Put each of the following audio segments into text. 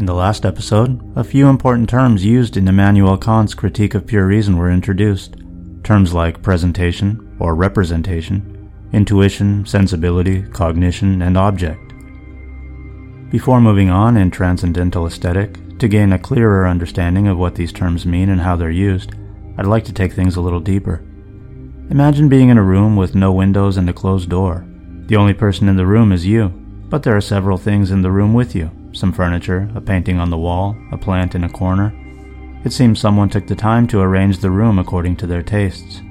In the last episode, a few important terms used in Immanuel Kant's critique of pure reason were introduced. Terms like presentation or representation, intuition, sensibility, cognition, and object. Before moving on in Transcendental Aesthetic, to gain a clearer understanding of what these terms mean and how they're used, I'd like to take things a little deeper. Imagine being in a room with no windows and a closed door. The only person in the room is you, but there are several things in the room with you some furniture, a painting on the wall, a plant in a corner. It seems someone took the time to arrange the room according to their tastes.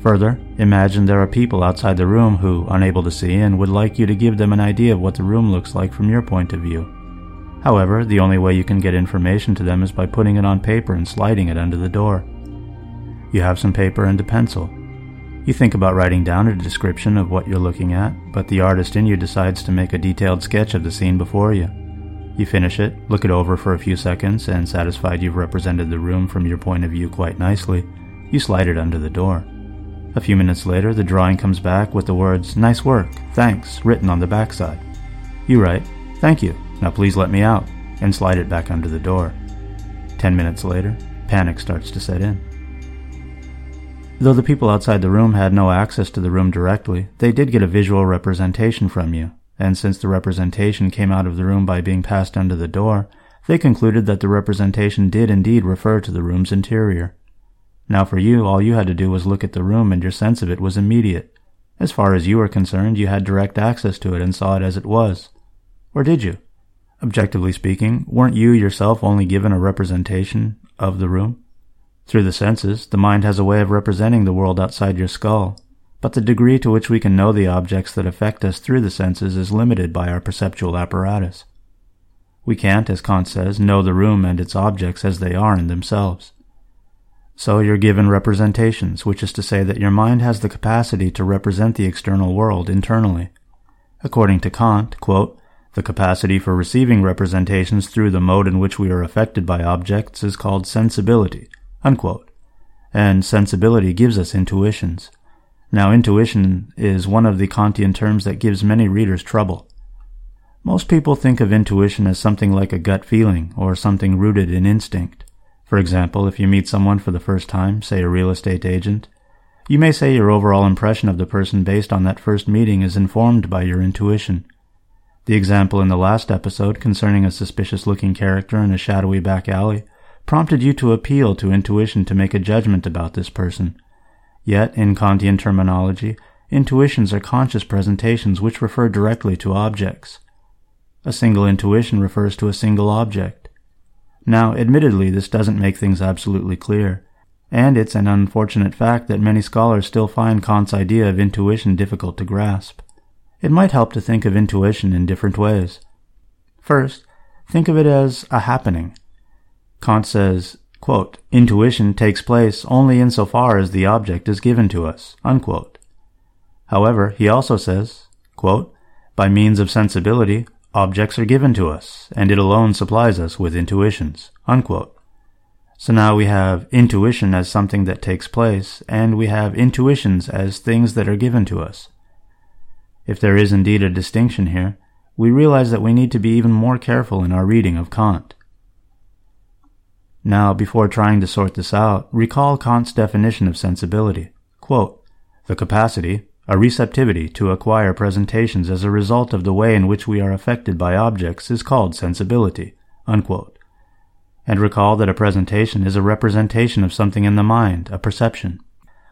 Further, imagine there are people outside the room who, unable to see and would like you to give them an idea of what the room looks like from your point of view. However, the only way you can get information to them is by putting it on paper and sliding it under the door. You have some paper and a pencil. You think about writing down a description of what you're looking at, but the artist in you decides to make a detailed sketch of the scene before you. You finish it, look it over for a few seconds, and satisfied you've represented the room from your point of view quite nicely, you slide it under the door. A few minutes later, the drawing comes back with the words, Nice work, thanks, written on the backside. You write, Thank you, now please let me out, and slide it back under the door. Ten minutes later, panic starts to set in. Though the people outside the room had no access to the room directly, they did get a visual representation from you, and since the representation came out of the room by being passed under the door, they concluded that the representation did indeed refer to the room's interior. Now for you, all you had to do was look at the room and your sense of it was immediate. As far as you were concerned, you had direct access to it and saw it as it was. Or did you? Objectively speaking, weren't you yourself only given a representation of the room? Through the senses, the mind has a way of representing the world outside your skull, but the degree to which we can know the objects that affect us through the senses is limited by our perceptual apparatus. We can't, as Kant says, know the room and its objects as they are in themselves. So you're given representations, which is to say that your mind has the capacity to represent the external world internally. According to Kant, quote, the capacity for receiving representations through the mode in which we are affected by objects is called sensibility, unquote. And sensibility gives us intuitions. Now, intuition is one of the Kantian terms that gives many readers trouble. Most people think of intuition as something like a gut feeling or something rooted in instinct. For example, if you meet someone for the first time, say a real estate agent, you may say your overall impression of the person based on that first meeting is informed by your intuition. The example in the last episode concerning a suspicious looking character in a shadowy back alley prompted you to appeal to intuition to make a judgment about this person. Yet, in Kantian terminology, intuitions are conscious presentations which refer directly to objects. A single intuition refers to a single object. Now, admittedly, this doesn't make things absolutely clear, and it's an unfortunate fact that many scholars still find Kant's idea of intuition difficult to grasp. It might help to think of intuition in different ways. First, think of it as a happening. Kant says, quote, intuition takes place only insofar as the object is given to us, unquote. However, he also says, quote, by means of sensibility, Objects are given to us, and it alone supplies us with intuitions. Unquote. So now we have intuition as something that takes place, and we have intuitions as things that are given to us. If there is indeed a distinction here, we realize that we need to be even more careful in our reading of Kant. Now, before trying to sort this out, recall Kant's definition of sensibility. Quote, the capacity, a receptivity to acquire presentations as a result of the way in which we are affected by objects is called sensibility. Unquote. And recall that a presentation is a representation of something in the mind, a perception.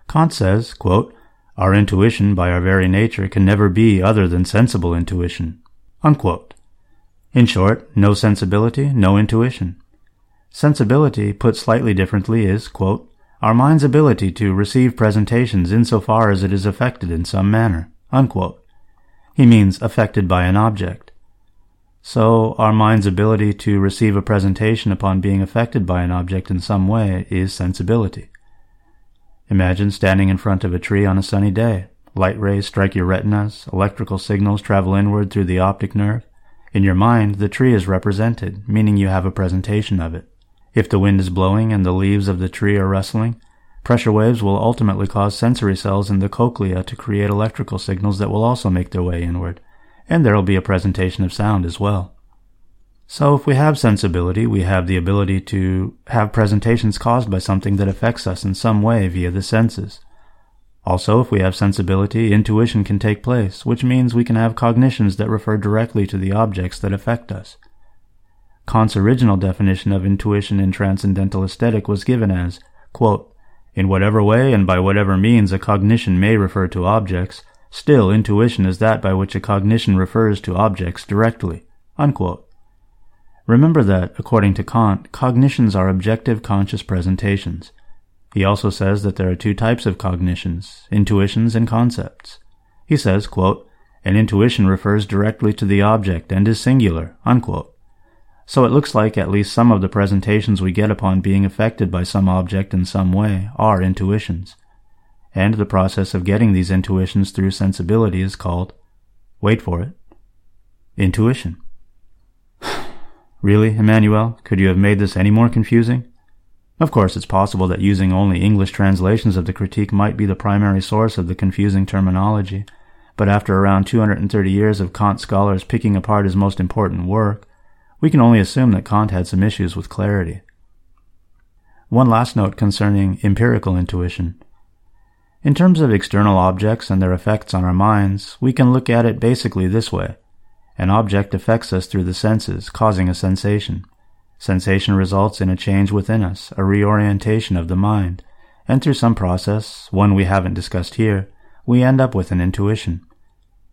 Kant says, quote, Our intuition, by our very nature, can never be other than sensible intuition. Unquote. In short, no sensibility, no intuition. Sensibility, put slightly differently, is, quote, our mind's ability to receive presentations insofar as it is affected in some manner. Unquote. He means affected by an object. So, our mind's ability to receive a presentation upon being affected by an object in some way is sensibility. Imagine standing in front of a tree on a sunny day. Light rays strike your retinas, electrical signals travel inward through the optic nerve. In your mind, the tree is represented, meaning you have a presentation of it. If the wind is blowing and the leaves of the tree are rustling, pressure waves will ultimately cause sensory cells in the cochlea to create electrical signals that will also make their way inward, and there will be a presentation of sound as well. So if we have sensibility, we have the ability to have presentations caused by something that affects us in some way via the senses. Also, if we have sensibility, intuition can take place, which means we can have cognitions that refer directly to the objects that affect us. Kant's original definition of intuition in Transcendental Aesthetic was given as, quote, In whatever way and by whatever means a cognition may refer to objects, still intuition is that by which a cognition refers to objects directly. Unquote. Remember that, according to Kant, cognitions are objective conscious presentations. He also says that there are two types of cognitions, intuitions and concepts. He says, quote, An intuition refers directly to the object and is singular, unquote. So it looks like at least some of the presentations we get upon being affected by some object in some way are intuitions. And the process of getting these intuitions through sensibility is called, wait for it, intuition. Really, Immanuel? Could you have made this any more confusing? Of course, it's possible that using only English translations of the critique might be the primary source of the confusing terminology, but after around 230 years of Kant scholars picking apart his most important work, we can only assume that Kant had some issues with clarity. One last note concerning empirical intuition. In terms of external objects and their effects on our minds, we can look at it basically this way. An object affects us through the senses, causing a sensation. Sensation results in a change within us, a reorientation of the mind, and through some process, one we haven't discussed here, we end up with an intuition.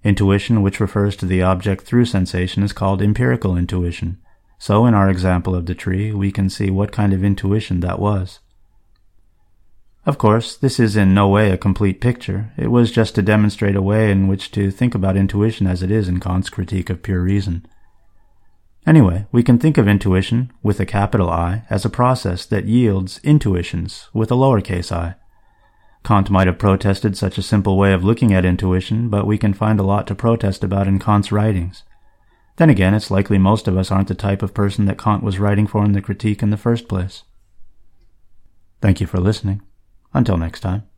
Intuition, which refers to the object through sensation, is called empirical intuition. So in our example of the tree, we can see what kind of intuition that was. Of course, this is in no way a complete picture. It was just to demonstrate a way in which to think about intuition as it is in Kant's critique of pure reason. Anyway, we can think of intuition, with a capital I, as a process that yields intuitions, with a lowercase i. Kant might have protested such a simple way of looking at intuition, but we can find a lot to protest about in Kant's writings. Then again, it's likely most of us aren't the type of person that Kant was writing for in the critique in the first place. Thank you for listening. Until next time.